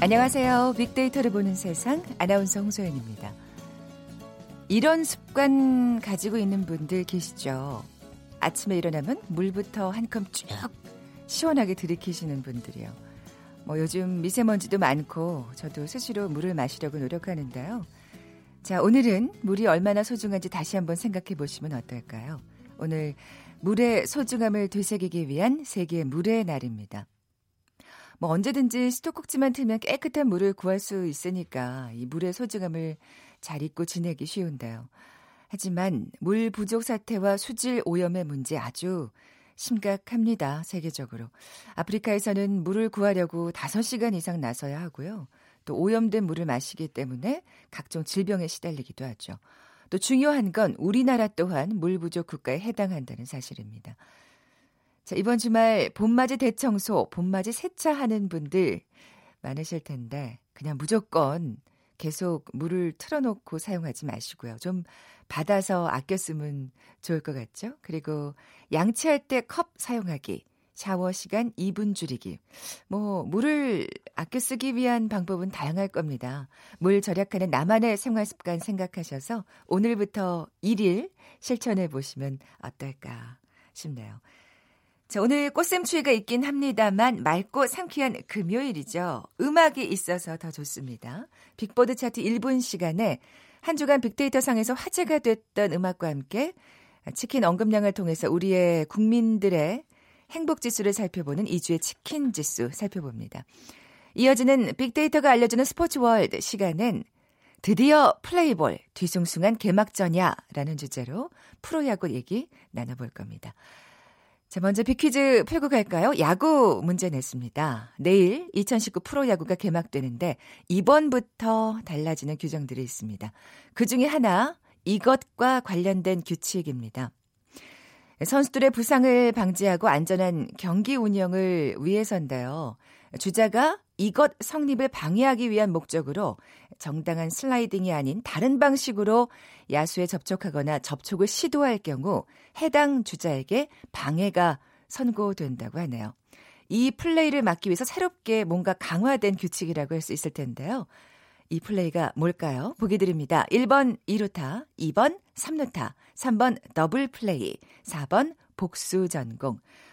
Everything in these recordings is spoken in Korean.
안녕하세요. 빅데이터를 보는 세상 아나운서 홍소연입니다. 이런 습관 가지고 있는 분들 계시죠? 아침에 일어나면 물부터 한 컵 쭉 시원하게 들이키시는 분들이요. 뭐 요즘 미세먼지도 많고 저도 스스로 물을 마시려고 노력하는데요. 자, 오늘은 물이 얼마나 소중한지 다시 한번 생각해 보시면 어떨까요? 오늘 물의 소중함을 되새기기 위한 세계 물의 날입니다. 뭐 언제든지 수도꼭지만 틀면 깨끗한 물을 구할 수 있으니까 이 물의 소중함을 잘 잊고 지내기 쉬운데요. 하지만 물 부족 사태와 수질 오염의 문제 아주 심각합니다. 세계적으로. 아프리카에서는 물을 구하려고 5시간 이상 나서야 하고요. 또 오염된 물을 마시기 때문에 각종 질병에 시달리기도 하죠. 또 중요한 건 우리나라 또한 물 부족 국가에 해당한다는 사실입니다. 자, 이번 주말 봄맞이 대청소, 봄맞이 세차하는 분들 많으실 텐데 그냥 무조건 계속 물을 틀어놓고 사용하지 마시고요. 좀 받아서 아껴 쓰면 좋을 것 같죠? 그리고 양치할 때 컵 사용하기, 샤워 시간 2분 줄이기. 뭐, 물을 아껴 쓰기 위한 방법은 다양할 겁니다. 물 절약하는 나만의 생활 습관 생각하셔서 오늘부터 1일 실천해 보시면 어떨까 싶네요. 자, 오늘 꽃샘추위가 있긴 합니다만 맑고 상쾌한 금요일이죠. 음악이 있어서 더 좋습니다. 빅보드 차트 1분 시간에 한 주간 빅데이터 상에서 화제가 됐던 음악과 함께 치킨 언급량을 통해서 우리의 국민들의 행복 지수를 살펴보는 이 주의 치킨 지수 살펴봅니다. 이어지는 빅데이터가 알려주는 스포츠 월드 시간은 드디어 플레이볼 뒤숭숭한 개막전이야라는 주제로 프로야구 얘기 나눠볼 겁니다. 자, 먼저 빅퀴즈 풀고 갈까요? 야구 문제 냈습니다. 내일 2019 프로야구가 개막되는데 이번부터 달라지는 규정들이 있습니다. 그 중에 하나, 이것과 관련된 규칙입니다. 선수들의 부상을 방지하고 안전한 경기 운영을 위해서인데요. 주자가 이것 성립을 방해하기 위한 목적으로 정당한 슬라이딩이 아닌 다른 방식으로 야수에 접촉하거나 접촉을 시도할 경우 해당 주자에게 방해가 선고된다고 하네요. 이 플레이를 막기 위해서 새롭게 뭔가 강화된 규칙이라고 할 수 있을 텐데요. 이 플레이가 뭘까요? 보기 드립니다. 1번 2루타, 2번 3루타, 3번 더블 플레이, 4번 복수 전공.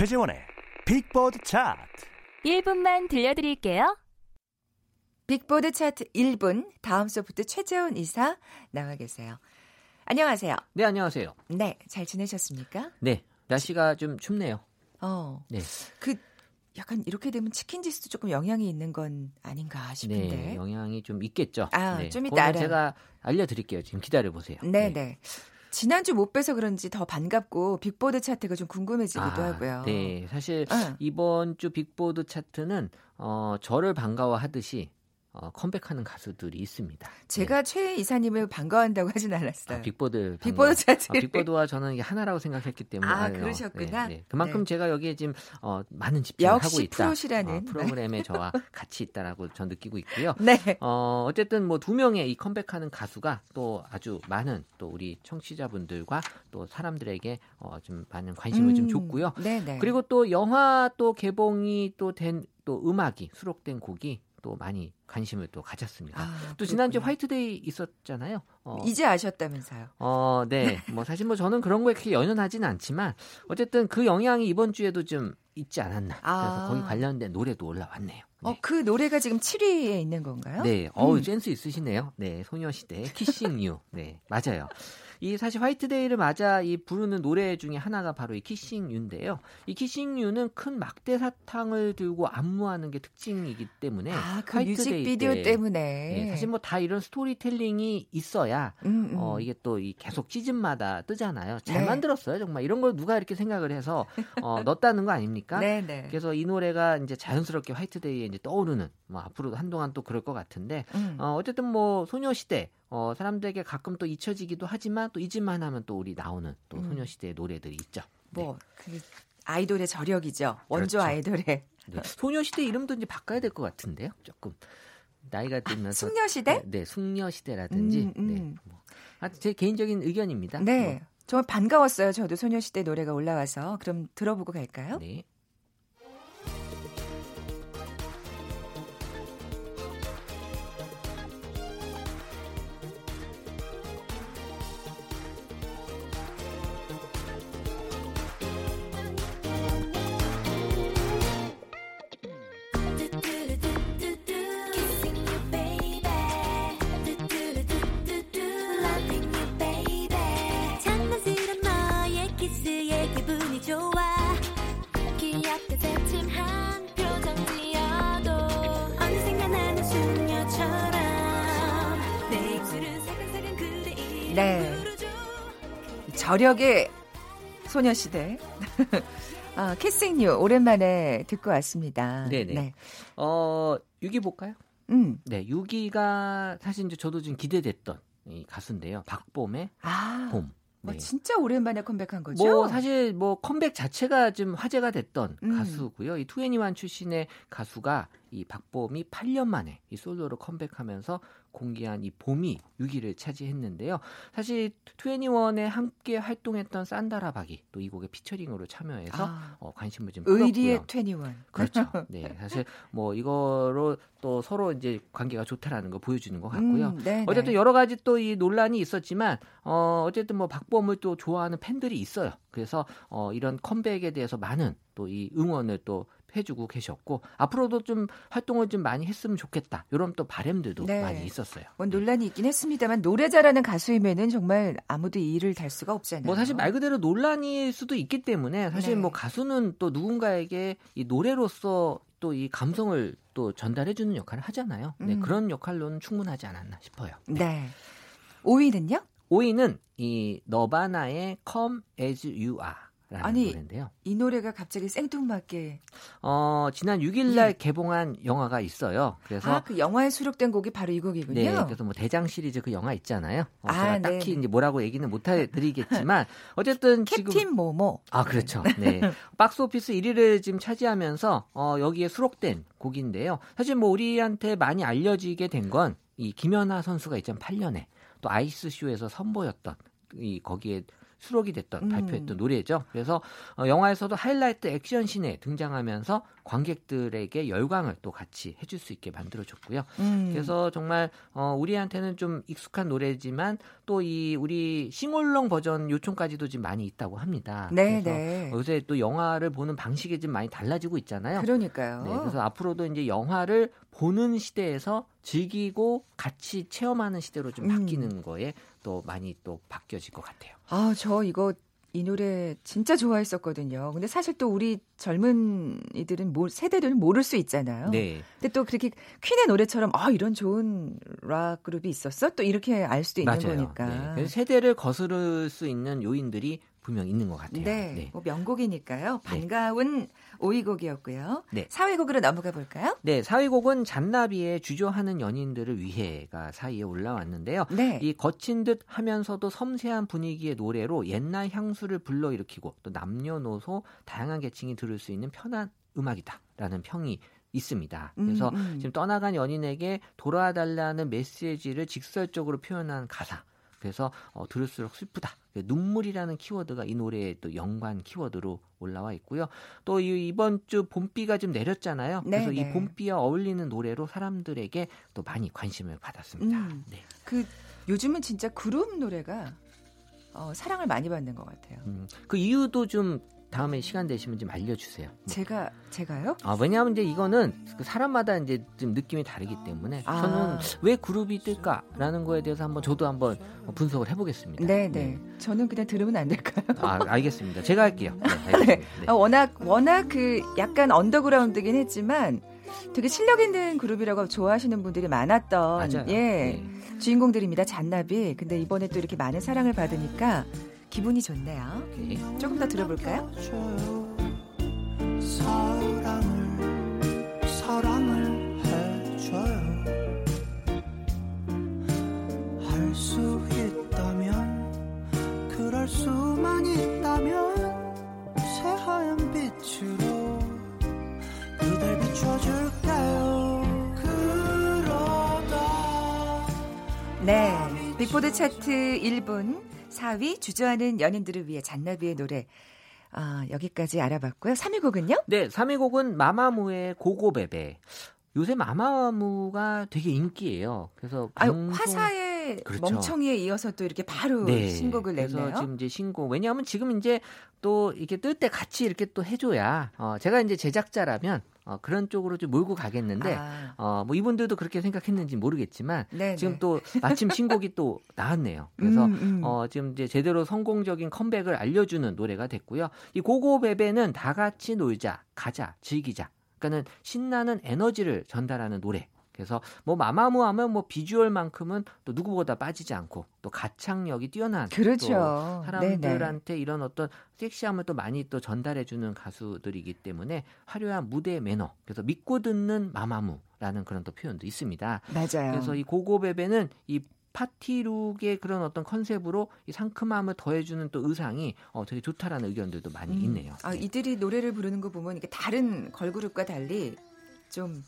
최재원의 빅보드 차트 1분만 들려드릴게요. 빅보드 차트 1분 다음 소프트 최재원 이사 나와 계세요. 안녕하세요. 네, 안녕하세요. 네, 잘 지내셨습니까? 네, 날씨가 좀 춥네요. 어. 네. 그 약간 이렇게 되면 치킨 지수도 조금 영향이 있는 건 아닌가 싶은데. 네, 영향이 좀 있겠죠. 아, 네. 좀 이따. 제가 알려드릴게요. 지금 기다려 보세요. 네, 네. 지난주 못 뵈서 그런지 더 반갑고 빅보드 차트가 좀 궁금해지기도 아, 하고요. 네, 사실 응. 이번 주 빅보드 차트는 어, 저를 반가워하듯이 어, 컴백하는 가수들이 있습니다. 제가 네. 최 이사님을 반가워한다고 하진 않았어요. 아, 빅보드 빅보드 차트. 아, 빅보드와 저는 이게 하나라고 생각했기 때문에 아, 아유, 그러셨구나. 네, 네. 그만큼 네. 제가 여기에 지금 어, 많은 집중을 하고 있다. 프로시라는. 어, 프로그램에 저와 같이 있다라고 전 느끼고 있고요. 네. 어, 어쨌든 뭐 두 명의 이 컴백하는 가수가 또 아주 많은 또 우리 청취자분들과 또 사람들에게 어, 좀 많은 관심을 좀 음, 줬고요. 네네. 그리고 또 영화 또 개봉이 또 된 또 음악이 수록된 곡이 또 많이 관심을 또 가졌습니다. 아, 또 지난주. 화이트데이 있었잖아요. 어, 이제 아셨다면서요. 어, 네. 뭐 사실 뭐 저는 그런 거에 그렇게 연연하지는 않지만 어쨌든 그 영향이 이번 주에도 좀 있지 않았나. 그래서 아. 거기 관련된 노래도 올라왔네요. 네. 어, 그 노래가 지금 7위에 있는 건가요? 네, 어우 음. 센스 있으시네요. 네, 소녀시대 키싱 유. 네, 맞아요. 이 사실 화이트데이를 맞아 이 부르는 노래 중에 하나가 바로 이 Kissing You인데요. 이 Kissing You는 큰 막대 사탕을 들고 안무하는 게 특징이기 때문에 아, 그 화이트데이 뮤직비디오 때 때문에. 네, 사실 뭐 다 이런 스토리텔링이 있어야 음, 음. 어 이게 또 이 계속 시즌마다 뜨잖아요. 잘 네. 만들었어요. 정말 이런 걸 누가 이렇게 생각을 해서 어 넣었다는 거 아닙니까? 네, 네. 그래서 이 노래가 이제 자연스럽게 화이트데이에 이제 떠오르는 뭐 앞으로도 한동안 또 그럴 것 같은데 음. 어 어쨌든 뭐 소녀시대 어 사람들에게 가끔 또 잊혀지기도 하지만 또 잊을만 하면 또 우리 나오는 또 음. 소녀시대의 노래들이 있죠. 네. 뭐, 그 아이돌의 저력이죠. 원조 그렇죠. 아이돌의. 네. 소녀시대 이름도 이제 바꿔야 될 것 같은데요. 조금 나이가 들면서 숙녀시대? 네, 네, 숙녀시대라든지 음, 음. 네. 뭐. 아, 제 개인적인 의견입니다. 네. 뭐, 정말 반가웠어요. 저도 소녀시대 노래가 올라와서. 그럼 들어보고 갈까요? 네. 저력의 소녀시대. 아, 키싱 유 오랜만에 듣고 왔습니다. 네네. 네. 어, 6위 볼까요? 음. 네, 6위가 사실 이제 저도 좀 기대됐던 이 가수인데요. 박봄의 아. 봄. 어, 네. 진짜 오랜만에 컴백한 거죠? 뭐 사실 뭐 컴백 자체가 좀 화제가 됐던 음. 가수고요. 이 투애니원 출신의 가수가 이 박봄이 8년 만에 이 솔로로 컴백하면서 공개한 이 봄이 6위를 차지했는데요. 사실 투애니원에 함께 활동했던 산다라 박이 또 이 곡에 피처링으로 참여해서 아, 어, 관심을 좀 의리의 끌었고요. 트웬티원. 그렇죠. 네, 사실 뭐 이거로 또 서로 이제 관계가 좋다라는 거 보여주는 것 같고요. 음, 네, 어쨌든 네. 여러 가지 또 이 논란이 있었지만 어 어쨌든 뭐 박범을 또 좋아하는 팬들이 있어요. 그래서 어 이런 컴백에 대해서 많은 또 이 응원을 또 해주고 계셨고 앞으로도 좀 활동을 좀 많이 했으면 좋겠다. 이런 또 바램들도 네. 많이 있었어요. 뭐 논란이 있긴 했습니다만 노래 잘하는 가수이면은 정말 아무도 이를 달 수가 없잖아요. 뭐 사실 말 그대로 논란일 수도 있기 때문에 사실 네. 뭐 가수는 또 누군가에게 이 노래로서 또 이 감성을 또 전달해주는 역할을 하잖아요. 네, 음. 그런 역할로는 충분하지 않았나 싶어요. 네. 5위는요? 5위는 이 너바나의 Come As You Are라는 아니, 노래인데요. 이 노래가 갑자기 생뚱맞게 어, 지난 6일날 개봉한 영화가 있어요. 그래서 예. 아, 그 영화에 수록된 곡이 바로 이 곡이군요. 네, 그래서 뭐 대장 시리즈 그 영화 있잖아요. 어, 아, 제가 네, 딱히 네. 이제 뭐라고 얘기는 못 해 드리겠지만 어쨌든 지금 캡틴 뭐뭐. 아 그렇죠. 네, 박스 오피스 1위를 지금 차지하면서 어, 여기에 수록된 곡인데요. 사실 뭐 우리한테 많이 알려지게 된 건 이 김연아 선수가 2008년에 또 아이스 쇼에서 선보였던 이 거기에 수록이 됐던 음. 발표했던 노래죠. 그래서 어, 영화에서도 하이라이트 액션 씬에 등장하면서 관객들에게 열광을 또 같이 해줄 수 있게 만들어줬고요. 음. 그래서 정말 어, 우리한테는 좀 익숙한 노래지만 또 이 우리 싱올롱 버전 요청까지도 지금 많이 있다고 합니다. 네, 그래서 네. 요새 또 영화를 보는 방식이 좀 많이 달라지고 있잖아요. 그러니까요. 네, 그래서 앞으로도 이제 영화를 보는 시대에서 즐기고 같이 체험하는 시대로 좀 음. 바뀌는 거에 또 많이 또 바뀌어질 것 같아요. 아, 저 이거 이 노래 진짜 좋아했었거든요. 근데 사실 또 우리 젊은 이들은 모, 세대들은 모를 수 있잖아요. 네. 근데 또 그렇게 퀸의 노래처럼 아 이런 좋은 락 그룹이 있었어? 또 이렇게 알 수도 있는 맞아요. 거니까. 네. 세대를 거스를 수 있는 요인들이 분명 있는 것 같아요. 네, 뭐 명곡이니까요. 반가운 오이곡이었고요. 네. 사회곡으로 넘어가 볼까요? 네, 4위곡은 잔나비의 주저하는 연인들을 위해가 사이에 올라왔는데요. 네. 이 거친 듯 하면서도 섬세한 분위기의 노래로 옛날 향수를 불러일으키고 또 남녀노소 다양한 계층이 들을 수 있는 편한 음악이다라는 평이 있습니다. 그래서 음, 음. 지금 떠나간 연인에게 돌아달라는 메시지를 직설적으로 표현한 가사. 그래서 어, 들을수록 슬프다. 그 눈물이라는 키워드가 이 노래의 또 연관 키워드로 올라와 있고요. 또 이, 이번 주 봄비가 좀 내렸잖아요. 네, 그래서 네. 이 봄비와 어울리는 노래로 사람들에게 또 많이 관심을 받았습니다. 음. 네. 그 요즘은 진짜 그룹 노래가 어, 사랑을 많이 받는 것 같아요. 음, 그 이유도 좀 다음에 시간 되시면 좀 알려주세요. 제가 제가요? 아, 왜냐하면 이제 이거는 그 사람마다 이제 좀 느낌이 다르기 때문에 아. 저는 왜 그룹이 뜰까라는 거에 대해서 한번 저도 한번 분석을 해보겠습니다. 네, 네. 저는 그냥 들으면 안 될까요? 아, 알겠습니다. 제가 할게요. 네, 알겠습니다. 네. 아, 워낙 워낙 그 약간 언더그라운드긴 했지만 되게 실력 있는 그룹이라고 좋아하시는 분들이 많았던 맞아요. 예 네. 주인공들입니다. 잔나비. 근데 이번에 또 이렇게 많은 사랑을 받으니까 기분이 좋네요. 조금 더 들어볼까요? 사랑을 사랑을 해줘요 할 수 있다면 그럴 수만 있다면 새하얀 빛으로 그댈 비춰줄게요 그러다 네. 빅보드 차트 1분 4위 주저하는 연인들을 위해 잔나비의 노래. 아, 여기까지 알아봤고요. 3위 곡은요? 네, 3위 곡은 마마무의 고고베베. 요새 마마무가 되게 인기예요. 그래서 아유, 방송- 화사의 그렇죠. 멍청이에 이어서 또 이렇게 바로 신곡을 냈네요. 그래서 지금 이제 신곡. 왜냐하면 지금 이제 또 이렇게 뜰 때 같이 이렇게 또 해줘야 어, 제가 이제 제작자라면 어, 그런 쪽으로 좀 몰고 가겠는데 아, 어, 뭐 이분들도 그렇게 생각했는지 모르겠지만 네, 지금 네. 또 마침 신곡이 또 나왔네요. 그래서 음, 음. 어, 지금 이제 제대로 성공적인 컴백을 알려주는 노래가 됐고요. 이 고고베베는 다 같이 놀자, 가자, 즐기자. 그러니까는 신나는 에너지를 전달하는 노래. 그래서 뭐 마마무 하면 뭐 비주얼만큼은 또 누구보다 빠지지 않고 또 가창력이 뛰어난 그렇죠. 또 네네. 사람들한테 이런 어떤 섹시함을 또 많이 또 전달해 주는 가수들이기 때문에 화려한 무대 매너 그래서 믿고 듣는 마마무라는 그런 또 표현도 있습니다. 맞아요. 그래서 이 고고베베는 이 파티룩의 그런 어떤 컨셉으로 이 상큼함을 더해주는 또 의상이 어, 되게 좋다라는 의견들도 많이 음. 있네요. 아, 이들이 노래를 부르는 거 보면 이게 다른 걸그룹과 달리 좀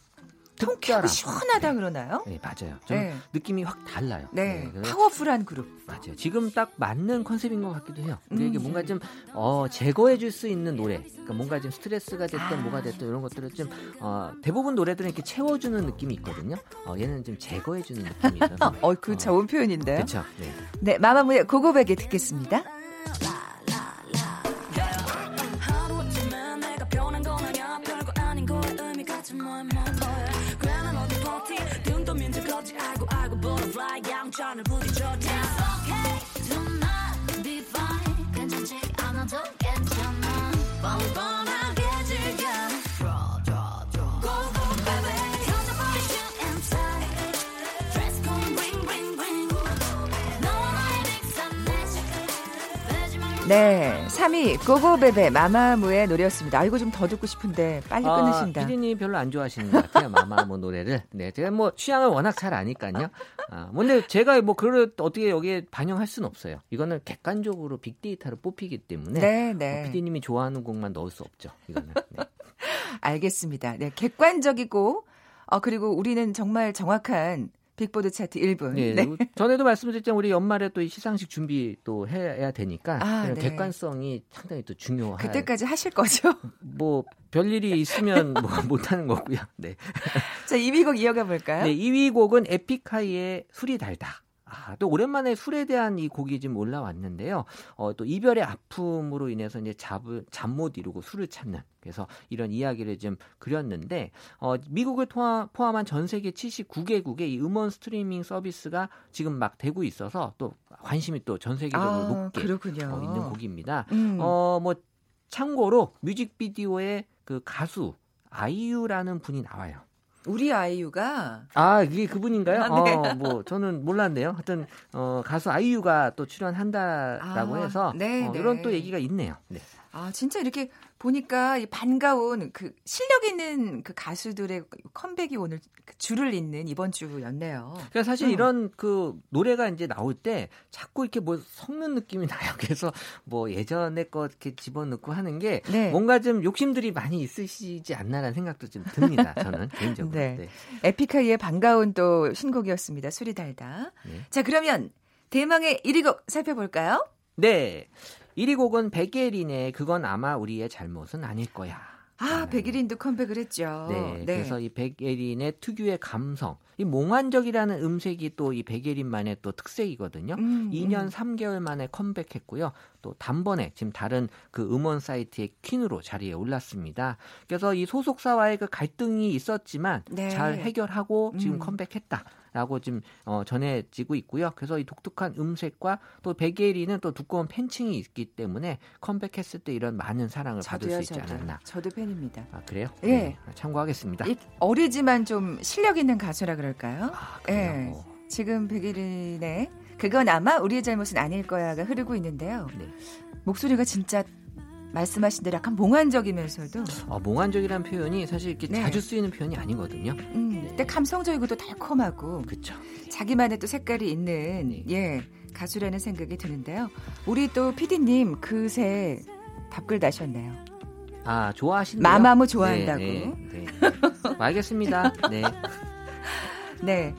통쾌하고. 시원하다 그러나요? 네 맞아요. 좀 네. 느낌이 확 달라요. 네, 그래서 파워풀한 그룹. 맞아요. 지금 딱 맞는 컨셉인 것 같기도 해요. 근데 이게 음. 뭔가 좀 어, 제거해줄 수 있는 노래, 그러니까 뭔가 좀 스트레스가 됐든 아. 뭐가 됐든 이런 것들을 좀 어, 대부분 노래들은 이렇게 채워주는 느낌이 있거든요. 어, 얘는 좀 제거해주는 느낌이 있어서. 어, 그 좋은 표현인데요. 그렇죠. 네. 네, 마마무의 고고백에 듣겠습니다. 민들거지 알고 알고 butterfly 양천을 부딪혀 It's okay. Do not be fine 괜찮지 않아도 괜찮아. 뻔뻔 네, 3위 고고베베 마마무의 노래였습니다. 아, 이거 좀 더 듣고 싶은데 빨리 끊으신다. 아, 피디님 별로 안 좋아하시는 것 같아요. 마마무 노래를. 네, 제가 뭐 취향을 워낙 잘 아니까요. 아, 뭐 근데 제가 뭐 그걸 어떻게 여기에 반영할 수는 없어요. 이거는 객관적으로 빅데이터를 뽑히기 때문에 네, 어, 네. 피디님이 좋아하는 곡만 넣을 수 없죠. 이거는. 네. 알겠습니다. 네, 객관적이고 어 그리고 우리는 정말 정확한 빅보드 차트 1분. 네, 네. 전에도 말씀드렸지만 우리 연말에 또이 시상식 준비 또 해야 되니까 아, 그런 네. 객관성이 상당히 또 중요한. 그때까지 하실 거죠? 뭐 별일이 있으면 뭐 못하는 거고요. 네. 자, 2위 곡 이어가 볼까요? 네, 2위 곡은 에픽하이의 술이 달다. 아, 또 오랜만에 술에 대한 이 곡이 지금 올라왔는데요. 어, 또 이별의 아픔으로 인해서 이제 잠을 잠 못 이루고 술을 찾는 그래서 이런 이야기를 좀 그렸는데 어, 미국을 포함, 포함 한 전 세계 79개국의 이 음원 스트리밍 서비스가 지금 막 되고 있어서 또 관심이 또 전 세계적으로 아, 높게. 어, 있는 곡입니다. 음. 어, 뭐 참고로 뮤직비디오에 그 가수 아이유라는 분이 나와요. 우리 아이유가 아, 이게 그분인가요? 아, 네. 어, 뭐 저는 몰랐네요. 하여튼 어, 가수 아이유가 또 출연한다라고 아, 해서 네, 어, 네. 이런 또 얘기가 있네요. 네. 아, 진짜 이렇게 보니까 이 반가운 그 실력 있는 그 가수들의 컴백이 오늘 그 줄을 잇는 이번 주였네요. 그러니까 사실 음. 이런 그 노래가 이제 나올 때 자꾸 이렇게 뭐 섞는 느낌이 나요. 그래서 뭐 예전에 거 이렇게 집어넣고 하는 게 네. 뭔가 좀 욕심들이 많이 있으시지 않나라는 생각도 좀 듭니다. 저는 개인적으로. 네. 네. 에픽하이의 반가운 또 신곡이었습니다. 술이 달다. 네. 자, 그러면 대망의 1위 곡 살펴볼까요? 네. 1위 곡은 백예린의 그건 아마 우리의 잘못은 아닐 거야. 아, 백일인도 컴백을 했죠. 네, 그래서 이 백예린의 특유의 감성, 이 몽환적이라는 음색이 또 이 백예린만의 또 특색이거든요. 음, 2년 음. 3개월 만에 컴백했고요. 또 단번에 지금 다른 그 음원 사이트의 퀸으로 자리에 올랐습니다. 그래서 이 소속사와의 그 갈등이 있었지만 네. 잘 해결하고 지금 음. 컴백했다. 라고 지금 어, 전해지고 있고요. 그래서 이 독특한 음색과 또 백예린은 또 두꺼운 팬층이 있기 때문에 컴백했을 때 이런 많은 사랑을 받을 저도요, 수 있지 저도. 않았나. 저도 팬입니다. 아 그래요? 예. 네, 참고하겠습니다. 이- 어리지만 좀 실력 있는 가수라 그럴까요? 아? 예. 어. 지금 백일인의 그건 아마 우리의 잘못은 아닐 거야가 흐르고 있는데요. 네. 목소리가 진짜 말씀하신 대로 약간 몽환적이면서도 어, 몽환적이라는 표현이 사실 이렇게 네. 자주 쓰이는 표현이 아니거든요. 음, 근데 감성적이고도 달콤하고 그렇죠. 자기만의 또 색깔이 있는 네. 예 가수라는 생각이 드는데요. 우리 또 PD님 그새 답글 다셨네요. 아 좋아하시는 마마무 좋아한다고. 네, 네, 네. 알겠습니다. 네. 네.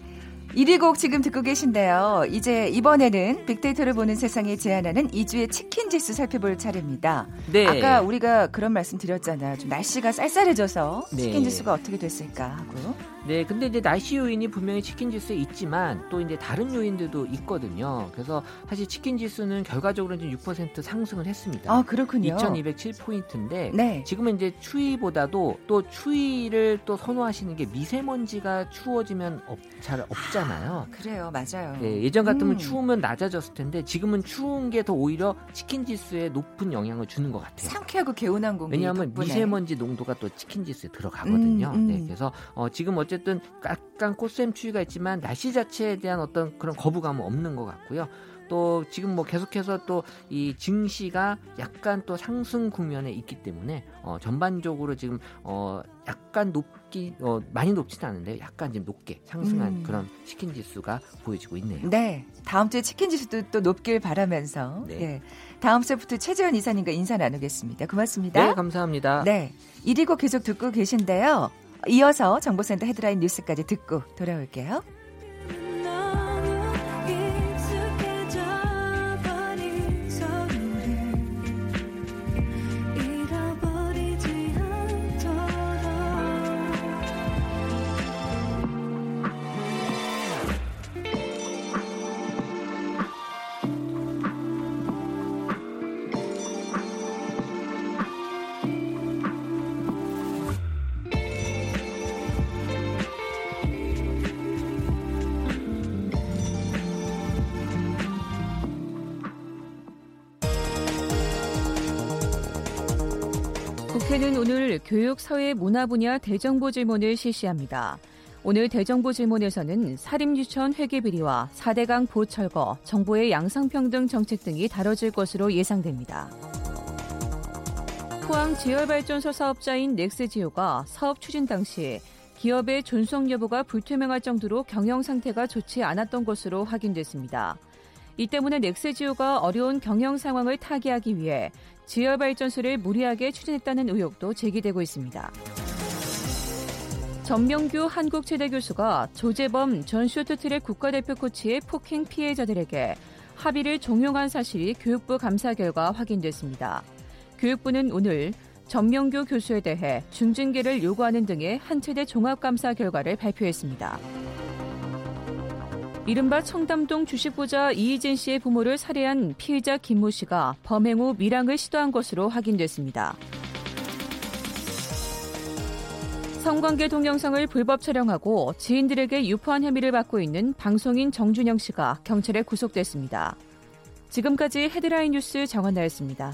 1위 곡 지금 듣고 계신데요. 이제 이번에는 빅데이터를 보는 세상에 제안하는 2주의 치킨 지수 살펴볼 차례입니다. 네. 아까 우리가 그런 말씀 드렸잖아요. 좀 날씨가 쌀쌀해져서 네. 치킨 지수가 어떻게 됐을까 하고. 네, 근데 이제 날씨 요인이 분명히 치킨 지수에 있지만 또 이제 다른 요인들도 있거든요. 그래서 사실 치킨 지수는 결과적으로 지금 6% 상승을 했습니다. 아, 그렇군요. 2207포인트인데 네. 지금은 이제 추위보다도 또 추위를 또 선호하시는 게 미세먼지가 추워지면 없, 잘 없잖아요. 그래요. 맞아요. 네, 예전 같으면 음. 추우면 낮아졌을 텐데 지금은 추운 게 더 오히려 치킨 지수에 높은 영향을 주는 것 같아요. 상쾌하고 개운한 공기 왜냐하면 덕분에. 미세먼지 농도가 또 치킨 지수에 들어가거든요. 음, 음. 네, 그래서 어, 지금 어쨌든 약간 꽃샘 추위가 있지만 날씨 자체에 대한 어떤 그런 거부감은 없는 것 같고요. 또 지금 뭐 계속해서 또 이 증시가 약간 또 상승 국면에 있기 때문에 어, 전반적으로 지금 어, 약간 높기 어, 많이 높지는 않은데 약간 지금 높게 상승한 음. 그런 치킨 지수가 보여지고 있네요. 네. 다음 주에 치킨 지수도 또 높길 바라면서 네. 예. 다음 주부터 최재원 이사님과 인사 나누겠습니다. 고맙습니다. 네, 감사합니다. 네. 1위 곡 계속 듣고 계신데요. 이어서 정보센터 헤드라인 뉴스까지 듣고 돌아올게요. 교육, 사회, 문화 분야 대정부 질문을 실시합니다. 오늘 대정부 질문에서는 사립유치원 회계 비리와 4대강 보철거, 정부의 양성평등 정책 등이 다뤄질 것으로 예상됩니다. 포항 지열발전소 사업자인 넥스지오가 사업 추진 당시 기업의 존속 여부가 불투명할 정도로 경영 상태가 좋지 않았던 것으로 확인됐습니다. 이 때문에 넥스지오가 어려운 경영 상황을 타개하기 위해 지열 발전소를 무리하게 추진했다는 의혹도 제기되고 있습니다. 전명규 한국체대 교수가 조재범 전 쇼트트랙 국가대표 코치의 폭행 피해자들에게 합의를 종용한 사실이 교육부 감사 결과 확인됐습니다. 교육부는 오늘 전명규 교수에 대해 중징계를 요구하는 등의 한 체대 종합감사 결과를 발표했습니다. 이른바 청담동 주식부자 이희진 씨의 부모를 살해한 피해자 김모 씨가 범행 후 밀항을 시도한 것으로 확인됐습니다. 성관계 동영상을 불법 촬영하고 지인들에게 유포한 혐의를 받고 있는 방송인 정준영 씨가 경찰에 구속됐습니다. 지금까지 헤드라인 뉴스 정한나였습니다.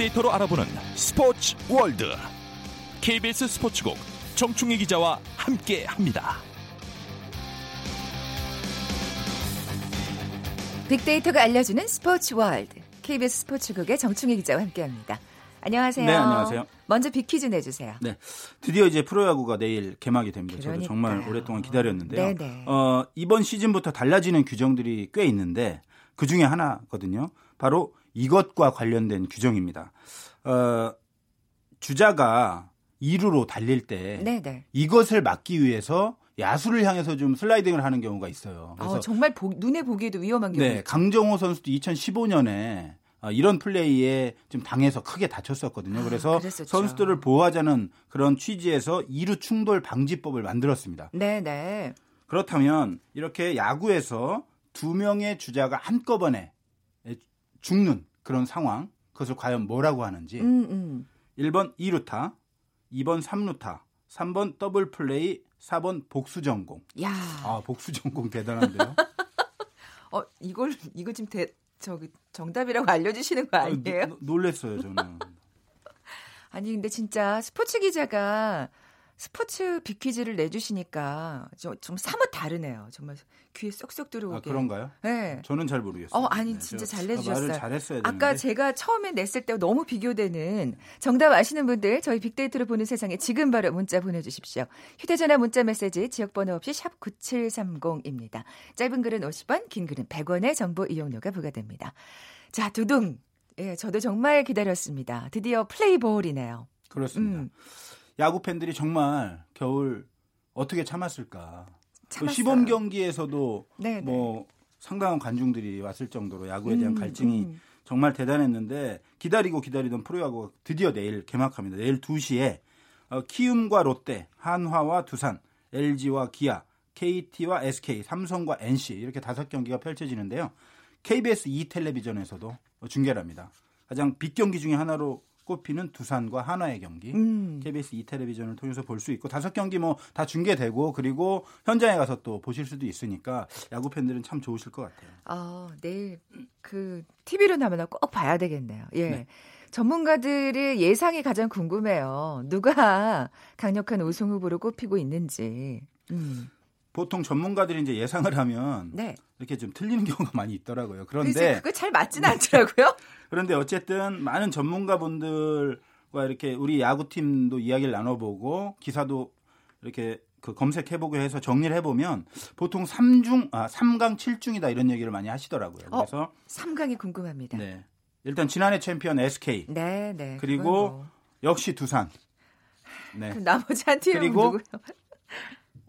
빅데이터로 알아보는 스포츠 월드 KBS 스포츠국 정충희 기자와 함께합니다. 빅데이터가 알려주는 스포츠 월드. KBS 스포츠국의 정충희 기자와 함께합니다. 안녕하세요. 네, 안녕하세요. 먼저 빅퀴즈 내주세요. 네. 드디어 이제 프로야구가 내일 개막이 됩니다. 저도 그러니까요. 정말 오랫동안 기다렸는데요. 네네. 어, 이번 시즌부터 달라지는 규정들이 꽤 있는데 그 중에 하나거든요. 바로 이것과 관련된 규정입니다. 어, 주자가 2루로 달릴 때 네네. 이것을 막기 위해서 야수를 향해서 좀 슬라이딩을 하는 경우가 있어요. 그래서 어, 정말 보- 눈에 보기에도 위험한 경우. 네, 강정호 선수도 2015년에 어, 이런 플레이에 좀 당해서 크게 다쳤었거든요. 아, 그래서 그랬었죠. 선수들을 보호하자는 그런 취지에서 이루 충돌 방지법을 만들었습니다. 네, 네. 그렇다면 이렇게 야구에서 두 명의 주자가 한꺼번에 죽는 그런 상황, 그것을 과연 뭐라고 하는지 음, 음. 1번 2루타, 2번 3루타, 3번 더블 플레이, 4번 복수 전공. 야. 아, 복수 전공 대단한데요. 어, 이걸 이거 지금 대, 저기 정답이라고 알려 주시는 거 아니에요? 노- 놀랬어요, 저는. 아니 근데 진짜 스포츠 기자가 스포츠 비퀴즈를 내주시니까 좀, 좀 사뭇 다르네요. 정말 귀에 쏙쏙 들어오게. 아, 그런가요? 네. 저는 잘 모르겠어요. 어, 아니 네, 진짜 저- 잘 아, 내주셨어요. 말을 잘했어야 되는데. 아까 제가 처음에 냈을 때 너무 비교되는 정답 아시는 분들 저희 빅데이터를 보는 세상에 지금 바로 문자 보내주십시오. 휴대전화 문자 메시지 지역번호 없이 샵 9730입니다. 짧은 글은 50원, 긴 글은 100원의 정보 이용료가 부과됩니다. 자, 두둥. 예, 저도 정말 기다렸습니다. 드디어 플레이볼이네요. 그렇습니다. 음, 야구 팬들이 정말 겨울 어떻게 참았을까? 그 참았어요. 시범 경기에서도 네, 네. 뭐 상당한 관중들이 왔을 정도로 야구에 대한 음, 갈증이 음. 정말 대단했는데 기다리고 기다리던 프로야구가 드디어 내일 개막합니다. 내일 2시에 어, 키움과 롯데, 한화와 두산, LG와 기아, KT와 SK, 삼성과 NC 이렇게 다섯 경기가 펼쳐지는데요. KBS 2 텔레비전에서도 중계를 합니다. 가장 빅 경기 중에 하나로 꼽히는 두산과 한화의 경기. 음. KBS 2 텔레비전을 통해서 볼 수 있고 다섯 경기 뭐 다 중계되고 그리고 현장에 가서 또 보실 수도 있으니까 야구 팬들은 참 좋으실 것 같아요. 아, 내일 그 TV로 나면 꼭 봐야 되겠네요. 예. 네. 전문가들의 예상이 가장 궁금해요. 누가 강력한 우승 후보로 꼽히고 있는지. 음. 보통 전문가들이 이제 예상을 하면 네. 이렇게 좀 틀리는 경우가 많이 있더라고요. 그런데 그거 잘 맞진 않더라고요. 그런데 어쨌든 많은 전문가분들과 이렇게 우리 야구팀도 이야기를 나눠보고 기사도 이렇게 그 검색해보고 해서 정리를 해보면 보통 3중, 아, 3강 7중이다 이런 얘기를 많이 하시더라고요. 어. 그래서 3강이 궁금합니다. 네, 네. 일단 지난해 챔피언 SK 네. 그리고 그건 뭐. 역시 두산. 네. 나머지 한 팀은 그리고 누구요?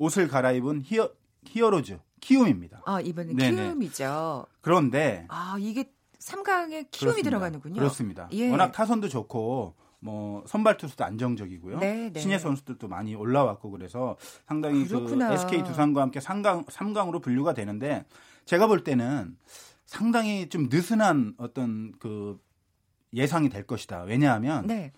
옷을 갈아입은 히어, 히어로즈 키움입니다. 아, 이번엔 네네. 키움이죠. 그런데 아, 이게 3강에 키움이 그렇습니다. 들어가는군요. 그렇습니다. 예. 워낙 타선도 좋고 뭐 선발 투수도 안정적이고요. 네, 네. 신예 선수들도 많이 올라왔고 그래서 상당히 그 그렇구나. SK 두산과 함께 3강 3강으로 분류가 되는데 제가 볼 때는 상당히 좀 느슨한 어떤 그 예상이 될 것이다. 왜냐하면 네.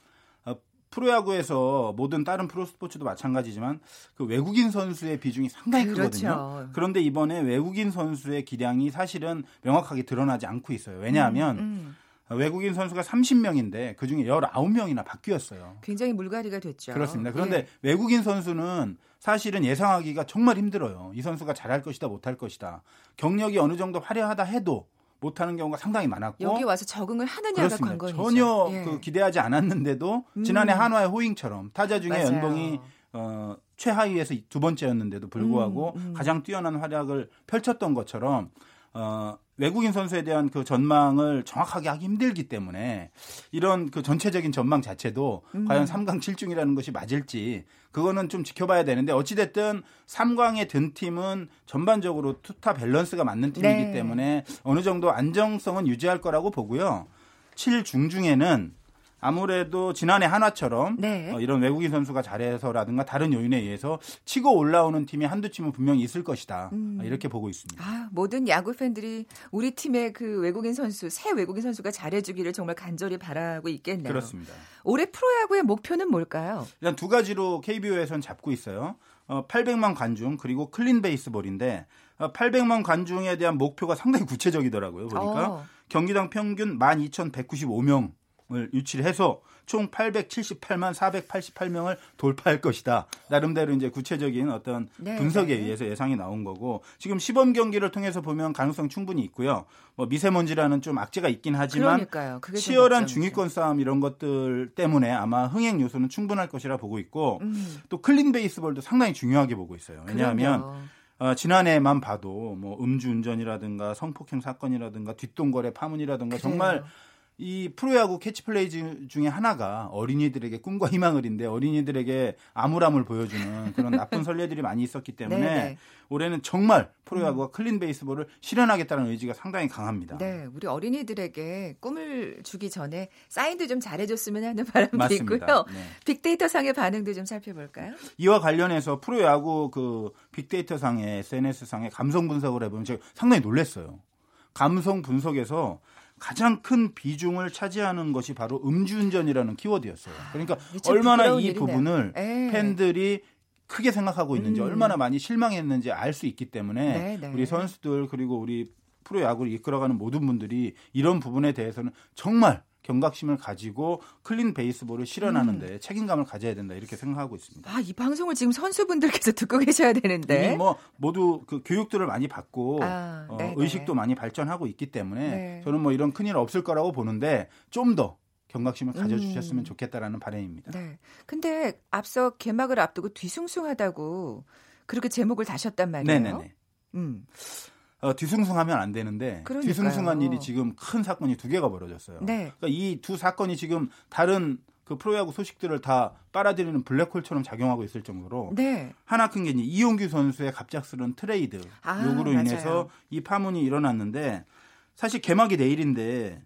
프로야구에서 모든 다른 프로 스포츠도 마찬가지지만 그 외국인 선수의 비중이 상당히 그렇죠. 크거든요. 그런데 이번에 외국인 선수의 기량이 사실은 명확하게 드러나지 않고 있어요. 왜냐하면 음, 외국인 선수가 30명인데 그중에 19명이나 바뀌었어요. 굉장히 물갈이가 됐죠. 그렇습니다. 그런데 예. 외국인 선수는 사실은 예상하기가 정말 힘들어요. 이 선수가 잘할 것이다, 못할 것이다. 경력이 어느 정도 화려하다 해도 못하는 경우가 상당히 많았고 여기 와서 적응을 하느냐가 그렇습니다. 관건이죠. 전혀 예. 그 기대하지 않았는데도 음. 지난해 한화의 호잉처럼 타자 중에 맞아요. 연봉이 어, 최하위에서 두 번째였는데도 불구하고 음, 음. 가장 뛰어난 활약을 펼쳤던 것처럼 어, 외국인 선수에 대한 그 전망을 정확하게 하기 힘들기 때문에 이런 그 전체적인 전망 자체도 음. 과연 3강 7중이라는 것이 맞을지 그거는 좀 지켜봐야 되는데 어찌됐든 3강에 든 팀은 전반적으로 투타 밸런스가 맞는 팀이기 네. 때문에 어느 정도 안정성은 유지할 거라고 보고요. 7중 중에는 아무래도 지난해 한화처럼 네. 어, 이런 외국인 선수가 잘해서라든가 다른 요인에 의해서 치고 올라오는 팀이 한두 팀은 분명히 있을 것이다. 음. 이렇게 보고 있습니다. 아, 모든 야구 팬들이 우리 팀의 그 외국인 선수, 새 외국인 선수가 잘해주기를 정말 간절히 바라고 있겠네요. 그렇습니다. 올해 프로야구의 목표는 뭘까요? 일단 두 가지로 KBO에선 잡고 있어요. 어, 800만 관중 그리고 clean baseball인데 어, 800만 관중에 대한 목표가 상당히 구체적이더라고요. 보니까 어. 경기당 평균 12,195명을 유치를 해서 총 878만 488명을 돌파할 것이다. 나름대로 이제 구체적인 어떤 네, 분석에 네. 의해서 예상이 나온 거고 지금 시범 경기를 통해서 보면 가능성 충분히 있고요. 뭐 미세먼지라는 좀 악재가 있긴 하지만 치열한. 중위권 싸움 이런 것들 때문에 아마 흥행 요소는 충분할 것이라 보고 있고 음, 또 클린 베이스볼도 상당히 중요하게 보고 있어요. 왜냐하면 그럼요. 어, 지난해만 봐도 뭐 음주운전이라든가 성폭행 사건이라든가 뒷돈거래 파문이라든가 그래요. 정말 이 프로야구 캐치프레이즈 중에 하나가 어린이들에게 꿈과 희망을인데 어린이들에게 암울함을 보여주는 그런 나쁜 선례들이 많이 있었기 때문에 네네. 올해는 정말 프로야구가 clean baseball을 실현하겠다는 의지가 상당히 강합니다. 네, 우리 어린이들에게 꿈을 주기 전에 사인도 좀 잘해줬으면 하는 바람도 맞습니다. 있고요. 네. 빅데이터 상의 반응도 좀 살펴볼까요? 이와 관련해서 프로야구 그 빅데이터 상의 SNS 상의 감성 분석을 해보면 제가 상당히 놀랐어요. 감성 분석에서 가장 큰 비중을 차지하는 것이 바로 음주운전이라는 키워드였어요. 그러니까 이게 참 얼마나 이. 부분을 예. 팬들이 크게 생각하고 있는지 음. 얼마나 많이 실망했는지 알 수 있기 때문에 네, 네. 우리 선수들 그리고 우리 프로야구를 이끌어가는 모든 분들이 이런 부분에 대해서는 정말 경각심을 가지고 클린 베이스볼을 실현하는데 책임감을 가져야 된다 이렇게 생각하고 있습니다. 아, 이 방송을 지금 선수분들께서 듣고 계셔야 되는데. 이미 뭐 모두 그 교육들을 많이 받고 아, 어, 네네. 의식도 많이 발전하고 있기 때문에 네. 저는 뭐 이런 큰일 없을 거라고 보는데 좀더 경각심을 가져주셨으면 음. 좋겠다라는 바람입니다. 네. 근데 앞서 개막을 앞두고 뒤숭숭하다고 그렇게 제목을 다셨단 말이에요. 네네네. 음. 어, 뒤숭숭하면 안 되는데 그러니까요. 뒤숭숭한 일이 지금 큰 사건이 두 개가 벌어졌어요. 네. 그러니까 이 두 사건이 지금 다른 그 프로야구 소식들을 다 빨아들이는 블랙홀처럼 작용하고 있을 정도로 네. 하나 큰 게 이용규 선수의 갑작스러운 트레이드 아, 요구로 맞아요. 인해서 이 파문이 일어났는데 사실 개막이 내일인데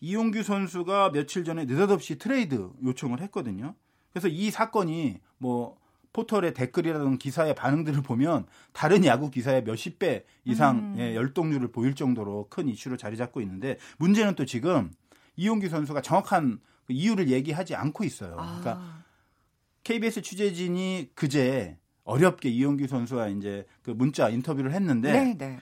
이용규 선수가 며칠 전에 느닷없이 트레이드 요청을 했거든요. 그래서 이 사건이 뭐 포털의 댓글이라든 기사의 반응들을 보면 다른 야구 기사의 몇십 배 이상 음. 의 열동률을 보일 정도로 큰 이슈로 자리 잡고 있는데 문제는 또 지금 이용규 선수가 정확한 그 이유를 얘기하지 않고 있어요. 그러니까 아, KBS 취재진이 그제 어렵게 이용규 선수와 이제 그 문자 인터뷰를 했는데 네, 네.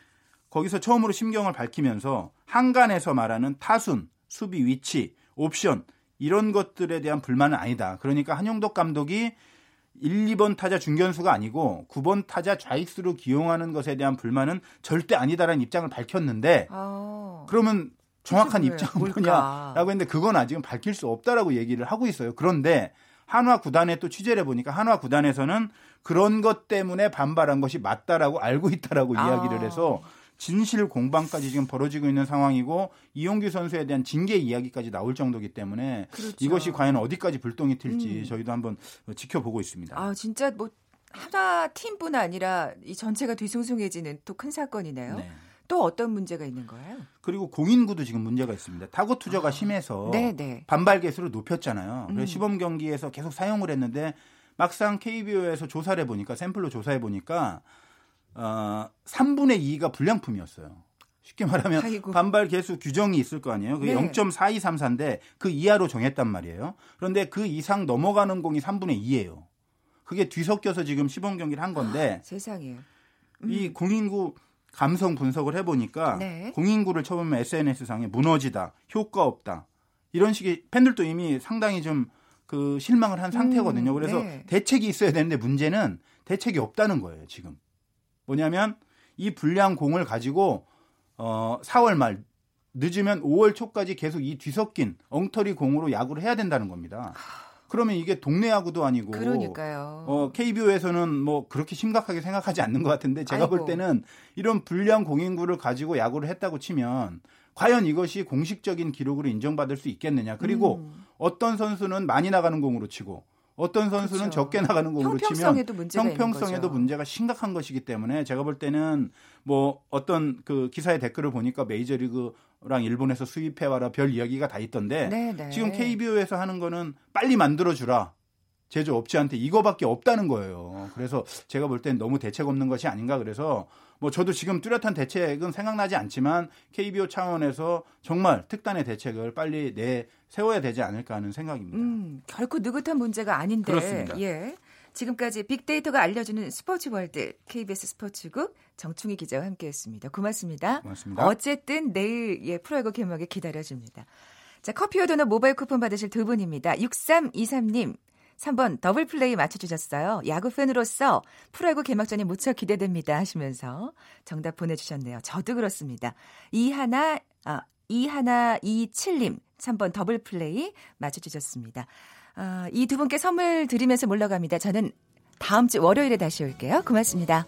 거기서 처음으로 심경을 밝히면서 한간에서 말하는 타순, 수비 위치, 옵션 이런 것들에 대한 불만은 아니다. 그러니까 한용덕 감독이 1, 2번 타자 중견수가 아니고 9번 타자 좌익수로 기용하는 것에 대한 불만은 절대 아니다라는 입장을 밝혔는데 아. 그러면 정확한 입장은? 뭐냐라고 했는데 그건 아직은 밝힐 수 없다라고 얘기를 하고 있어요. 그런데 한화 구단에 또 취재를 해보니까 한화 구단에서는 그런 것 때문에 반발한 것이 맞다라고 알고 있다라고 아. 이야기를 해서 진실 공방까지 지금 벌어지고 있는 상황이고 이용규 선수에 대한 징계 이야기까지 나올 정도기 때문에 그렇죠. 이것이 과연 어디까지 불똥이 튈지 음. 저희도 한번 지켜보고 있습니다. 아, 진짜 뭐 하나 팀뿐 아니라 이 전체가 뒤숭숭해지는 또 큰 사건이네요. 네. 또 어떤 문제가 있는 거예요? 그리고 공인구도 지금 문제가 있습니다. 타고 투저가 심해서 아. 네, 네. 반발 개수를 높였잖아요. 그래서 음. 시범 경기에서 계속 사용을 했는데 막상 KBO에서 조사를 해 보니까 샘플로 조사해 보니까 어, 3분의 2가 불량품이었어요. 쉽게 말하면 아이고. 반발 개수 규정이 있을 거 아니에요. 그게 네. 0.4234인데 그 이하로 정했단 말이에요. 그런데 그 이상 넘어가는 공이 3분의 2예요. 그게 뒤섞여서 지금 시범 경기를 한 건데 세상에. 이 공인구 감성 분석을 해보니까 음. 네. 공인구를 쳐보면 SNS상에 무너지다, 효과 없다 이런 식의 팬들도 이미 상당히 좀 그 실망을 한 상태거든요. 음, 그래서 네. 대책이 있어야 되는데 문제는 대책이 없다는 거예요. 지금 뭐냐면 이 불량 공을 가지고 어 4월 말 늦으면 5월 초까지 계속 이 뒤섞인 엉터리 공으로 야구를 해야 된다는 겁니다. 그러면 이게 동네 야구도 아니고 그러니까요. 어, KBO에서는 뭐 그렇게 심각하게 생각하지 않는 것 같은데 제가 볼 아이고. 때는 이런 불량 공인구를 가지고 야구를 했다고 치면 과연 이것이 공식적인 기록으로 인정받을 수 있겠느냐. 그리고 음. 어떤 선수는 많이 나가는 공으로 치고 어떤 선수는 그렇죠. 적게 나가는 공으로 치면 형평성에도 문제가 형평성에도. 문제가 심각한 것이기 때문에 제가 볼 때는 뭐 어떤 그 기사의 댓글을 보니까 메이저리그랑 일본에서 수입해 와라 별 이야기가 다 있던데 네, 네. 지금 KBO에서 하는 거는 빨리 만들어 주라. 제조업체한테 이거밖에 없다는 거예요. 그래서 제가 볼 땐 너무 대책 없는 것이 아닌가 그래서 뭐 저도 지금 뚜렷한 대책은 생각나지 않지만 KBO 차원에서 정말 특단의 대책을 빨리 내 세워야 되지 않을까 하는 생각입니다. 음, 결코 느긋한 문제가 아닌데. 그렇습니다. 예. 지금까지 빅데이터가 알려주는 스포츠 월드 KBS 스포츠국 정충희 기자와 함께했습니다. 고맙습니다. 고맙습니다. 어쨌든 내일 예 프로야구 개막이 기다려집니다. 자 커피와 도넛 모바일 쿠폰 받으실 두 분입니다. 6323님 3번 더블 플레이 맞춰주셨어요. 야구 팬으로서 프로야구 개막전이 무척 기대됩니다 하시면서 정답 보내주셨네요. 저도 그렇습니다. 이하나 아 이하나 이칠님 3번 더블 플레이 맞춰주셨습니다. 아, 이 두 분께 선물 드리면서 물러갑니다. 저는 다음 주 월요일에 다시 올게요. 고맙습니다.